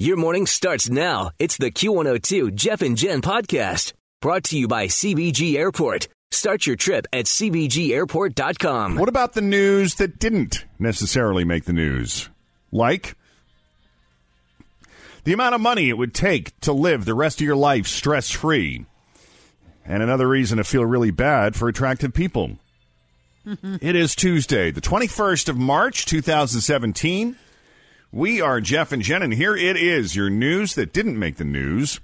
Your morning starts now. It's the Q102 Jeff and Jen podcast brought to you by CVG Airport. Start your trip at CVGAirport.com. What about the news that didn't necessarily make the news? Like the amount of money it would take to live the rest of your life stress free. And another reason to feel really bad for attractive people. Mm-hmm. it is Tuesday, the 21st of March, 2017. We are Jeff and Jen, and here it is your news that didn't make the news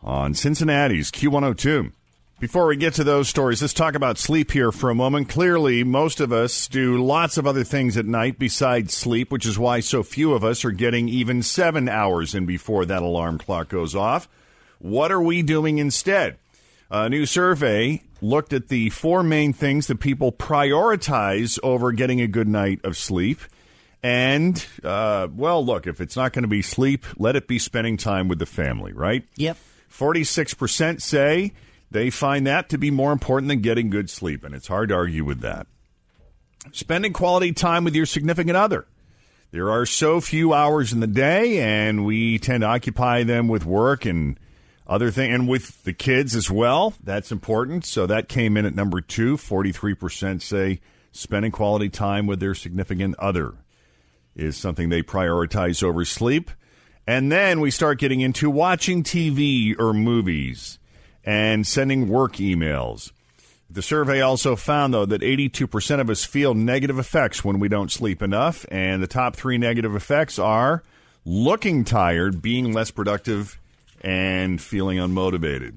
on Cincinnati's Q102. Before we get to those stories, let's talk about sleep here for a moment. Clearly, most of us do lots of other things at night besides sleep, which is why so few of us are getting even seven hours in before that alarm clock goes off. What are we doing instead? A new survey looked at the four main things that people prioritize over getting a good night of sleep. And, uh, well, look, if it's not going to be sleep, let it be spending time with the family, right? Yep. 46% say they find that to be more important than getting good sleep, and it's hard to argue with that. Spending quality time with your significant other. There are so few hours in the day, and we tend to occupy them with work and other things, and with the kids as well. That's important. So that came in at number two. 43% say spending quality time with their significant other is something they prioritize over sleep. And then we start getting into watching TV or movies and sending work emails. The survey also found, though, that 82% of us feel negative effects when we don't sleep enough. And the top three negative effects are looking tired, being less productive, and feeling unmotivated.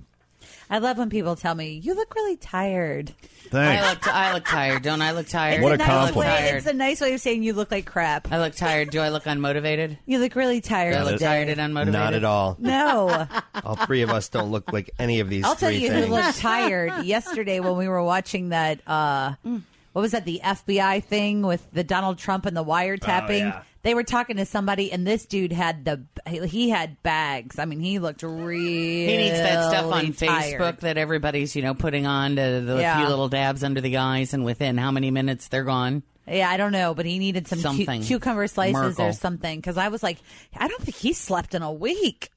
I love when people tell me you look really tired. Thanks. I look, I look tired. Don't I look tired? What a nice compliment. way- It's a nice way of saying you look like crap. I look tired. Do I look unmotivated? You look really tired. Do I look today. tired and unmotivated? Not at all. No, All three of us don't look like any of these I'll tell three you things. who looked tired yesterday when we were watching that. Uh, what was that? The FBI thing with the Donald Trump and the wiretapping. yeah. They were talking to somebody, and this dude had the he had bags. I mean, he looked real. He needs that stuff on tired. Facebook that everybody's, you know, putting on to the Yeah. few little dabs under the eyes, and within how many minutes they're gone. Yeah, I don't know, but he needed some cu- cucumber slices Merkel. or something. Because I was like, I don't think he slept in a week.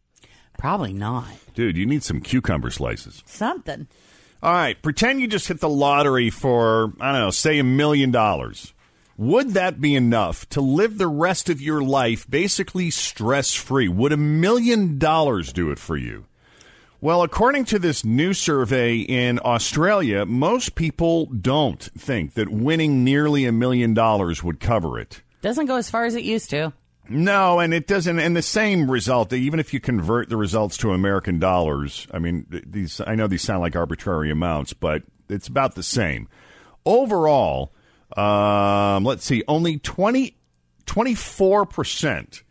Probably not. Dude, you need some cucumber slices. Something. All right, pretend you just hit the lottery for, I don't know, say a million dollars. Would that be enough to live the rest of your life basically stress free? Would a million dollars do it for you? Well, according to this new survey in Australia, most people don't think that winning nearly a million dollars would cover it. Doesn't go as far as it used to. No, and it doesn't. And the same result, even if you convert the results to American dollars, I mean, these. I know these sound like arbitrary amounts, but it's about the same. Overall, um, let's see, only 24 percent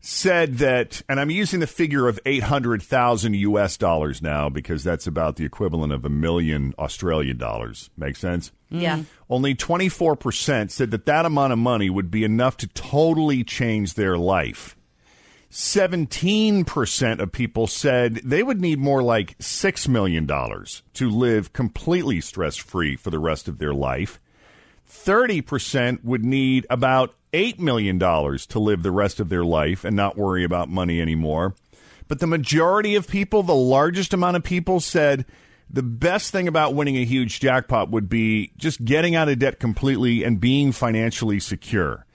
said that, and I'm using the figure of 800,000 U.S. dollars now because that's about the equivalent of a million Australian dollars. Make sense? Yeah. Only 24% said that that amount of money would be enough to totally change their life. 17% of people said they would need more like $6 million to live completely stress free for the rest of their life. 30% would need about $8 million to live the rest of their life and not worry about money anymore. But the majority of people, the largest amount of people, said the best thing about winning a huge jackpot would be just getting out of debt completely and being financially secure.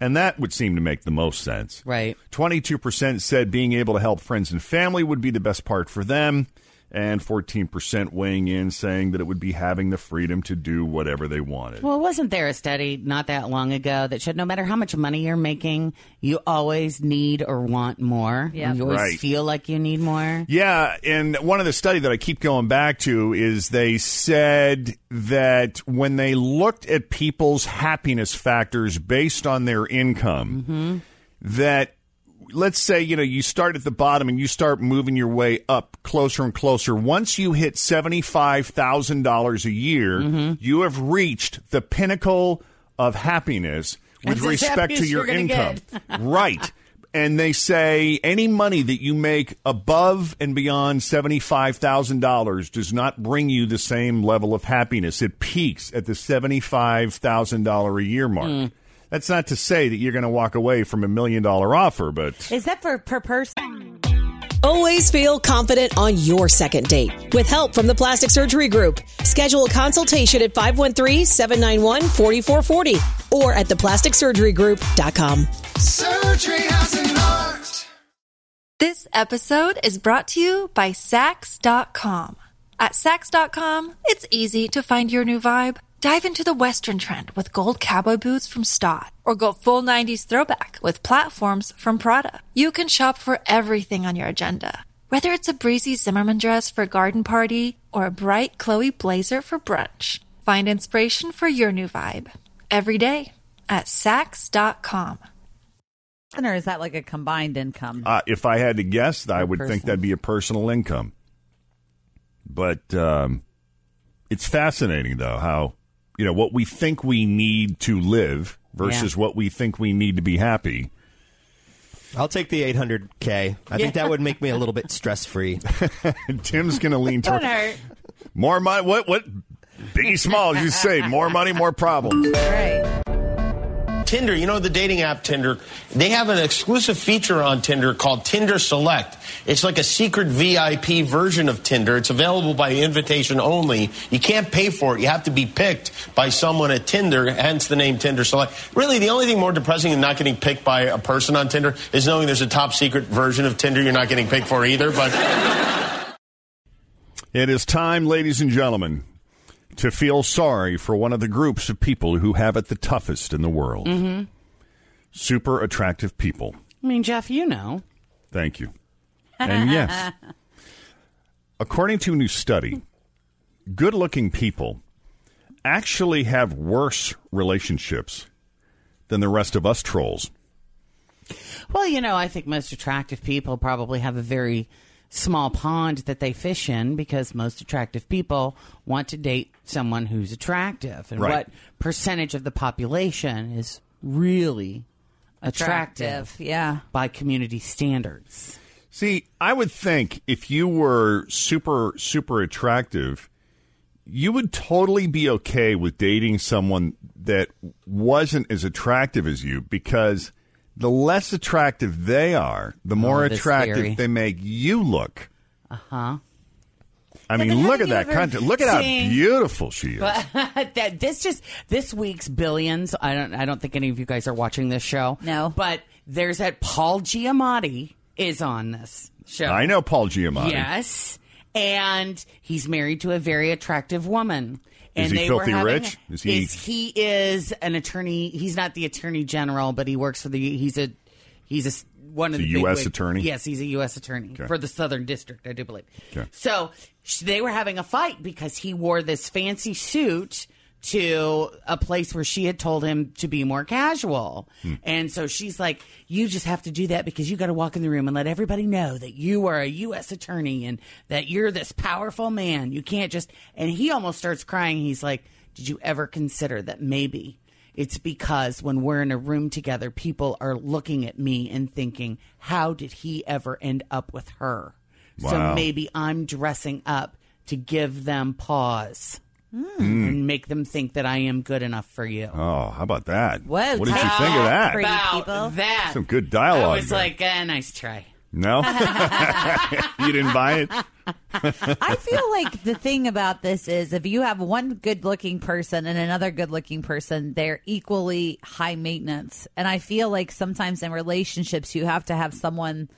And that would seem to make the most sense. Right. 22% said being able to help friends and family would be the best part for them. And 14% weighing in saying that it would be having the freedom to do whatever they wanted. Well, wasn't there a study not that long ago that showed no matter how much money you're making, you always need or want more? Yeah. You always Right. feel like you need more? Yeah, and one of the study that I keep going back to is they said that when they looked at people's happiness factors based on their income, mm-hmm. that let's say you know you start at the bottom and you start moving your way up closer and closer. Once you hit seventy five thousand dollars a year, you have reached the pinnacle of happiness with That's respect to your income. right. And they say any money that you make above and beyond $75,000 does not bring you the same level of happiness. It peaks at the $75,000 a year mark. That's not to say that you're going to walk away from a million dollar offer, but Is that for per person? Always feel confident on your second date. With help from the Plastic Surgery Group. Schedule a consultation at 513-791-4440 or at theplasticsurgerygroup.com. Surgery has an art. This episode is brought to you by Saks.com. At Saks.com, it's easy to find your new vibe. Dive into the Western trend with gold cowboy boots from Staud, or go full 90s throwback with platforms from Prada. You can shop for everything on your agenda, whether it's a breezy Zimmermann dress for a garden party or a bright Chloe blazer for brunch. Find inspiration for your new vibe every day at Saks.com. Or is that like a combined income? uh, if I had to guess, I would think that'd be a personal income. But um, it's fascinating, though, how you know what we think we need to live versus what we think we need to be happy. I'll take the 800K. I think that would make me a little bit stress free. Tim's going to lean toward hurt. more money. What? What? Biggie Smalls, you say more money, more problems. right. Tinder, you know the dating app Tinder, they have an exclusive feature on Tinder called Tinder Select. It's like a secret VIP version of Tinder. It's available by invitation only. You can't pay for it. You have to be picked by someone at Tinder, hence the name Tinder Select. Really, the only thing more depressing than not getting picked by a person on Tinder is knowing there's a top secret version of Tinder you're not getting picked for either, but It is time, ladies and gentlemen, to feel sorry for one of the groups of people who have it the toughest in the world. Mm-hmm. Super attractive people. I mean, Jeff, you know. Thank you. And yes, according to a new study, good looking people actually have worse relationships than the rest of us trolls. Well, you know, I think most attractive people probably have a very small pond that they fish in because most attractive people want to date someone who's attractive. And Right. what percentage of the population is really attractive, Attractive, yeah. by community standards? See, I would think if you were super, super attractive, you would totally be okay with dating someone that wasn't as attractive as you because the less attractive they are, the more Oh, attractive theory. they make you look. Uh huh. I then mean, look at that ever content. Look at see- how beautiful she is. that this just this week's billions. I don't. I don't think any of you guys are watching this show. No. but there's that Paul Giamatti is on this show. I know Paul Giamatti. Yes, and he's married to a very attractive woman. Is And he they filthy having, rich? Is he- is- he is an attorney. He's not the attorney general, but he works for the. He's a. He's a one of the big US wig- attorney? Yes, he's a U.S. attorney Okay. for the Southern District, I do believe. Okay. So they were having a fight because he wore this fancy suit to a place where she had told him to be more casual. Hmm. And so she's like, You just have to do that because you got to walk in the room and let everybody know that you are a U.S. attorney and that you're this powerful man. You can't just. And he almost starts crying. He's like, Did you ever consider that maybe? It's because when we're in a room together, people are looking at me and thinking, how did he ever end up with her? Wow. So maybe I'm dressing up to give them pause and make them think that I am good enough for you. Oh, how about that? Whoa, what did you take think of that, that? pretty About that. Some good dialogue I was there. like, eh, nice try. No? you didn't buy it? I feel like the thing about this is if you have one good looking person and another good looking person, they're equally high maintenance. And I feel like sometimes in relationships, you have to have someone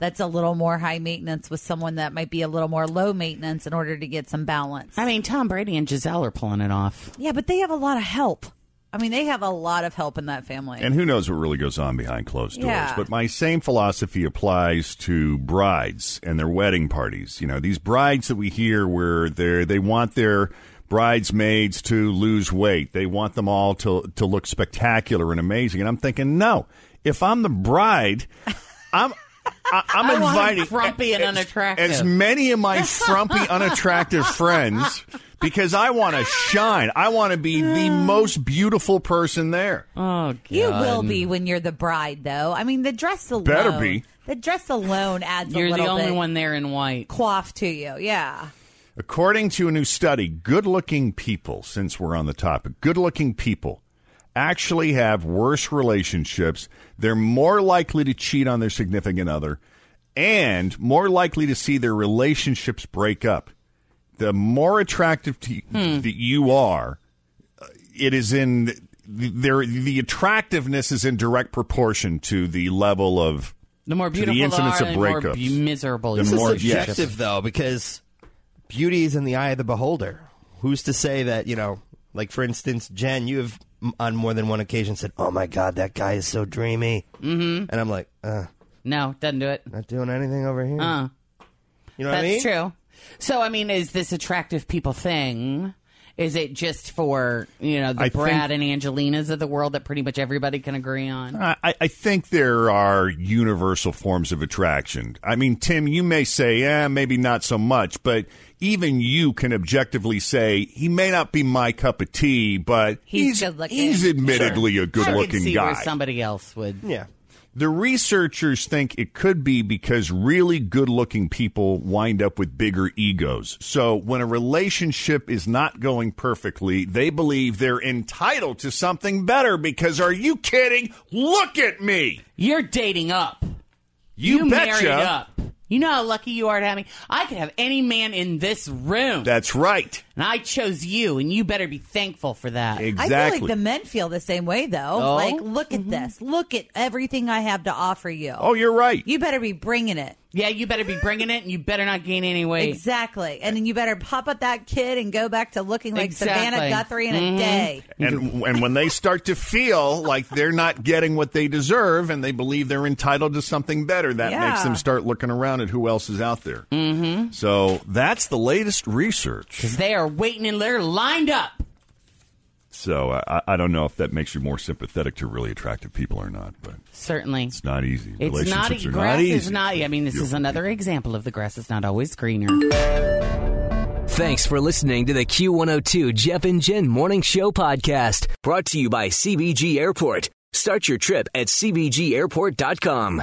that's a little more high maintenance with someone that might be a little more low maintenance in order to get some balance. I mean, Tom Brady and Gisele are pulling it off. yeah, but they have a lot of help. I mean, they have a lot of help in that family. And who knows what really goes on behind closed doors. Yeah. But my same philosophy applies to brides and their wedding parties. You know, these brides that we hear where they they want their bridesmaids to lose weight. They want them all to to look spectacular and amazing. And I'm thinking, no. If I'm the bride, I'm I, I'm I inviting frumpy and as- unattractive. as many of my frumpy, unattractive friends because I want to shine. I want to be the most beautiful person there. Oh, God. you will be when you're the bride, though. I mean, the dress alone. Better be. The dress alone adds You're little the only bit one there in white. quaff to you. Yeah. According to a new study, good looking people, since we're on the topic, good looking people actually have worse relationships. They're more likely to cheat on their significant other and more likely to see their relationships break up. The more attractive to, that you are, uh, it is in there. The attractiveness is in direct proportion to the level of The more to the beautiful incidence of are, the more breakups. miserable. The This more- are. is yes. subjective, though, because beauty is in the eye of the beholder. Who's to say that, you know, like for instance, Jen, you have m- on more than one occasion said, Oh my God, that guy is so dreamy. Mm-hmm. And I'm like, uh, No, doesn't do it. not doing anything over here. Uh, you know that's what I mean? true. So, I mean, is this attractive people thing? Is it just for you know the I Brad think- and Angelinas of the world that pretty much everybody can agree on? I, I think there are universal forms of attraction. I mean, Tim, you may say, yeah, maybe not so much, but even you can objectively say he may not be my cup of tea, but He's good-looking. he's admittedly a I could good-looking guy. where somebody else would. Yeah. The researchers think it could be because really good looking people wind up with bigger egos. So when a relationship is not going perfectly, they believe they're entitled to something better because are you kidding? Look at me. You're dating up. You, you betcha. Married up. You know how lucky you are to have me. I could have any man in this room, That's right. and I chose you, and you better be thankful for that. Exactly. I feel like the men feel the same way, though. Oh? Like, look at mm-hmm. this. Look at everything I have to offer you. oh, you're right. You better be bringing it. Yeah, you better be bringing it, and you better not gain any weight. Exactly. And then you better pop up that kid and go back to looking like Savannah Guthrie in a day. and and when they start to feel like they're not getting what they deserve and they believe they're entitled to something better, that Yeah. makes them start looking around at who else is out there. Mm-hmm. So that's the latest research. Because they are waiting and they're lined up. So uh, I, I don't know if that makes you more sympathetic to really attractive people or not, but Certainly. it's not easy. It's not, Relationships are grass not easy. is not, I mean, this is another example of the grass is not always greener. Thanks for listening to the Q102 Jeff and Jen Morning Show podcast, brought to you by CVG Airport. Start your trip at CVGAirport.com.